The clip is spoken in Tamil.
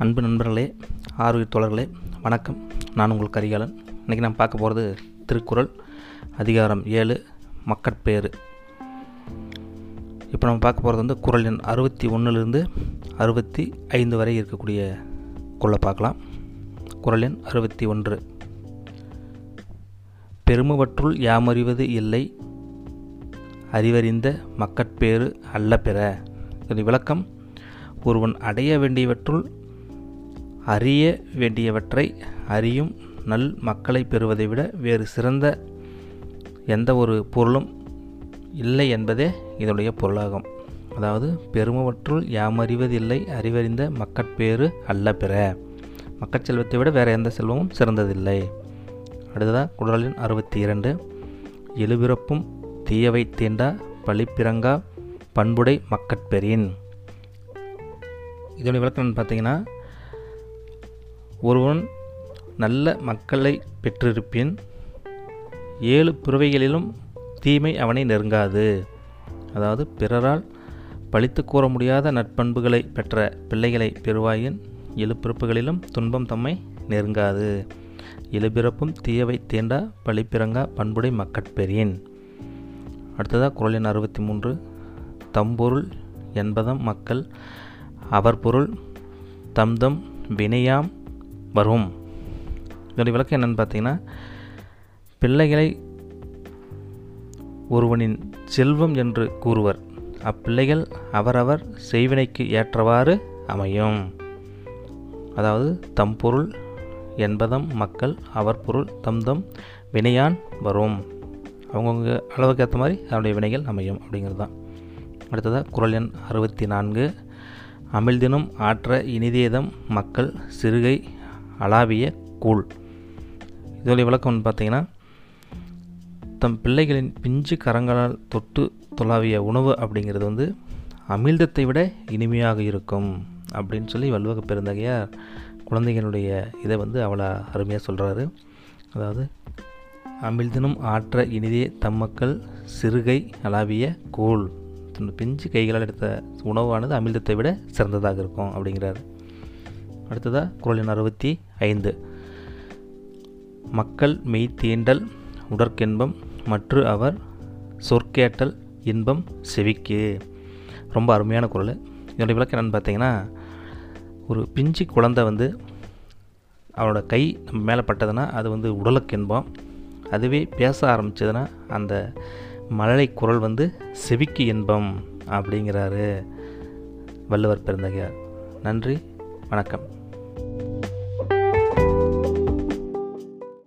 அன்பு நண்பர்களே ஆரோக்கிய தோழர்களே வணக்கம். நான் உங்கள் கரிகாலன். இன்றைக்கி நான் பார்க்க போகிறது திருக்குறள் அதிகாரம் ஏழு மக்கட்பேறு. இப்போ நம்ம பார்க்க போகிறது வந்து குறள் எண் அறுபத்தி ஒன்றுலேருந்து அறுபத்தி ஐந்து வரை இருக்கக்கூடிய குரலை பார்க்கலாம். குறள் எண் அறுபத்தி ஒன்று. பெருமவற்றுள் யாமறிவது இல்லை அறிவறிந்த மக்கட்பேறு அல்ல பெற. இதன் விளக்கம் ஒருவன் அடைய வேண்டியவற்றுள் அறிய வேண்டியவற்றை அறியும் நல் மக்களை பெறுவதை விட வேறு சிறந்த எந்த ஒரு பொருளும் இல்லை என்பதே இதனுடைய பொருளாகும். அதாவது பெருமவற்றுள் யாமறிவதில்லை அறிவறிந்த மக்கட்பேறு அல்ல பிற. மக்கட் செல்வத்தை விட வேறு எந்த செல்வமும் சிறந்ததில்லை. அடுத்ததாக குடலின் அறுபத்தி இரண்டு எழுபிறப்பும் தீயவை தீண்டா பழிப்பிறங்கா பண்புடை மக்கட்பெறின். இதனுடைய விளக்கம் பார்த்தீங்கன்னா ஒருவன் நல்ல மக்களை பெற்றிருப்பின் ஏழு பிறவைகளிலும் தீமை அவனை நெருங்காது. அதாவது பிறரால் பழித்து கூற முடியாத நட்பண்புகளை பெற்ற பிள்ளைகளை பெறுவாயின் எழு பிறப்புகளிலும் துன்பம் தம்மை நெருங்காது. எழுபிறப்பும் தீயவை தீண்டா பழிப்பிறங்கா பண்புடை மக்கட்பெறின் அடுத்ததாக குரல் எண் அறுபத்தி மூன்று தம்பொருள் என்பதம் மக்கள் அவர் பொருள் தம்தம் வினையாம் வரும் இதனுடைய விளக்கம் என்னென்னு பார்த்தீங்கன்னா பிள்ளைகளை ஒருவனின் செல்வம் என்று கூறுவர். அப்பிள்ளைகள் அவரவர் செய்வினைக்கு ஏற்றவாறு அமையும். அதாவது தம் பொருள் என்பதம் மக்கள் அவர் பொருள் தம்தம் வினையான் வரும். அவங்கவுங்க அளவுக்கு ஏற்ற மாதிரி அதனுடைய வினைகள் அமையும் அப்படிங்கிறது தான். அடுத்ததாக குரல் எண் அறுபத்தி நான்கு. அமிழ்தினும் ஆற்ற இனிதேதம் மக்கள் சிறுகை அளாவிய கூழ். இதோடைய விளக்கம் பார்த்தீங்கன்னா தம் பிள்ளைகளின் பிஞ்சு கரங்களால் தொட்டு தொலாவிய உணவு அப்படிங்கிறது வந்து அமிழ்தத்தை விட இனிமையாக இருக்கும் அப்படின்னு சொல்லி வல்வக பெருந்தகையார் குழந்தைகளுடைய இதை வந்து அவ்வளோ அருமையாக சொல்கிறாரு அதாவது அமிழ்தினும் ஆற்ற இனிதே தம்மக்கள் சிறுகை அளாவிய கூழ். பிஞ்சு கைகளால் எடுத்த உணவானது அமிழ்தத்தை விட சிறந்ததாக இருக்கும் அப்படிங்கிறாரு. அடுத்ததாக குரல் எண் அறுபத்தி ஐந்து. மக்கள் மெய் தீண்டல் உடற்கென்பம் மற்ற அவர் சொற்கேட்டல் இன்பம் செவிக்கு. ரொம்ப அருமையான குரல். இதனுடைய விளக்கம் என்னென்னு பார்த்தீங்கன்னா ஒரு பிஞ்சு குழந்தை வந்து அவனோட கை நம்ம மேலே பட்டதுன்னா அது வந்து உடலுக்கு இன்பம் அதுவே பேச ஆரம்பிச்சதுன்னா அந்த மழலை குரல் வந்து செவிக்கு இன்பம் அப்படிங்கிறாரு வள்ளுவர் பெருந்தகையார். நன்றி வணக்கம்.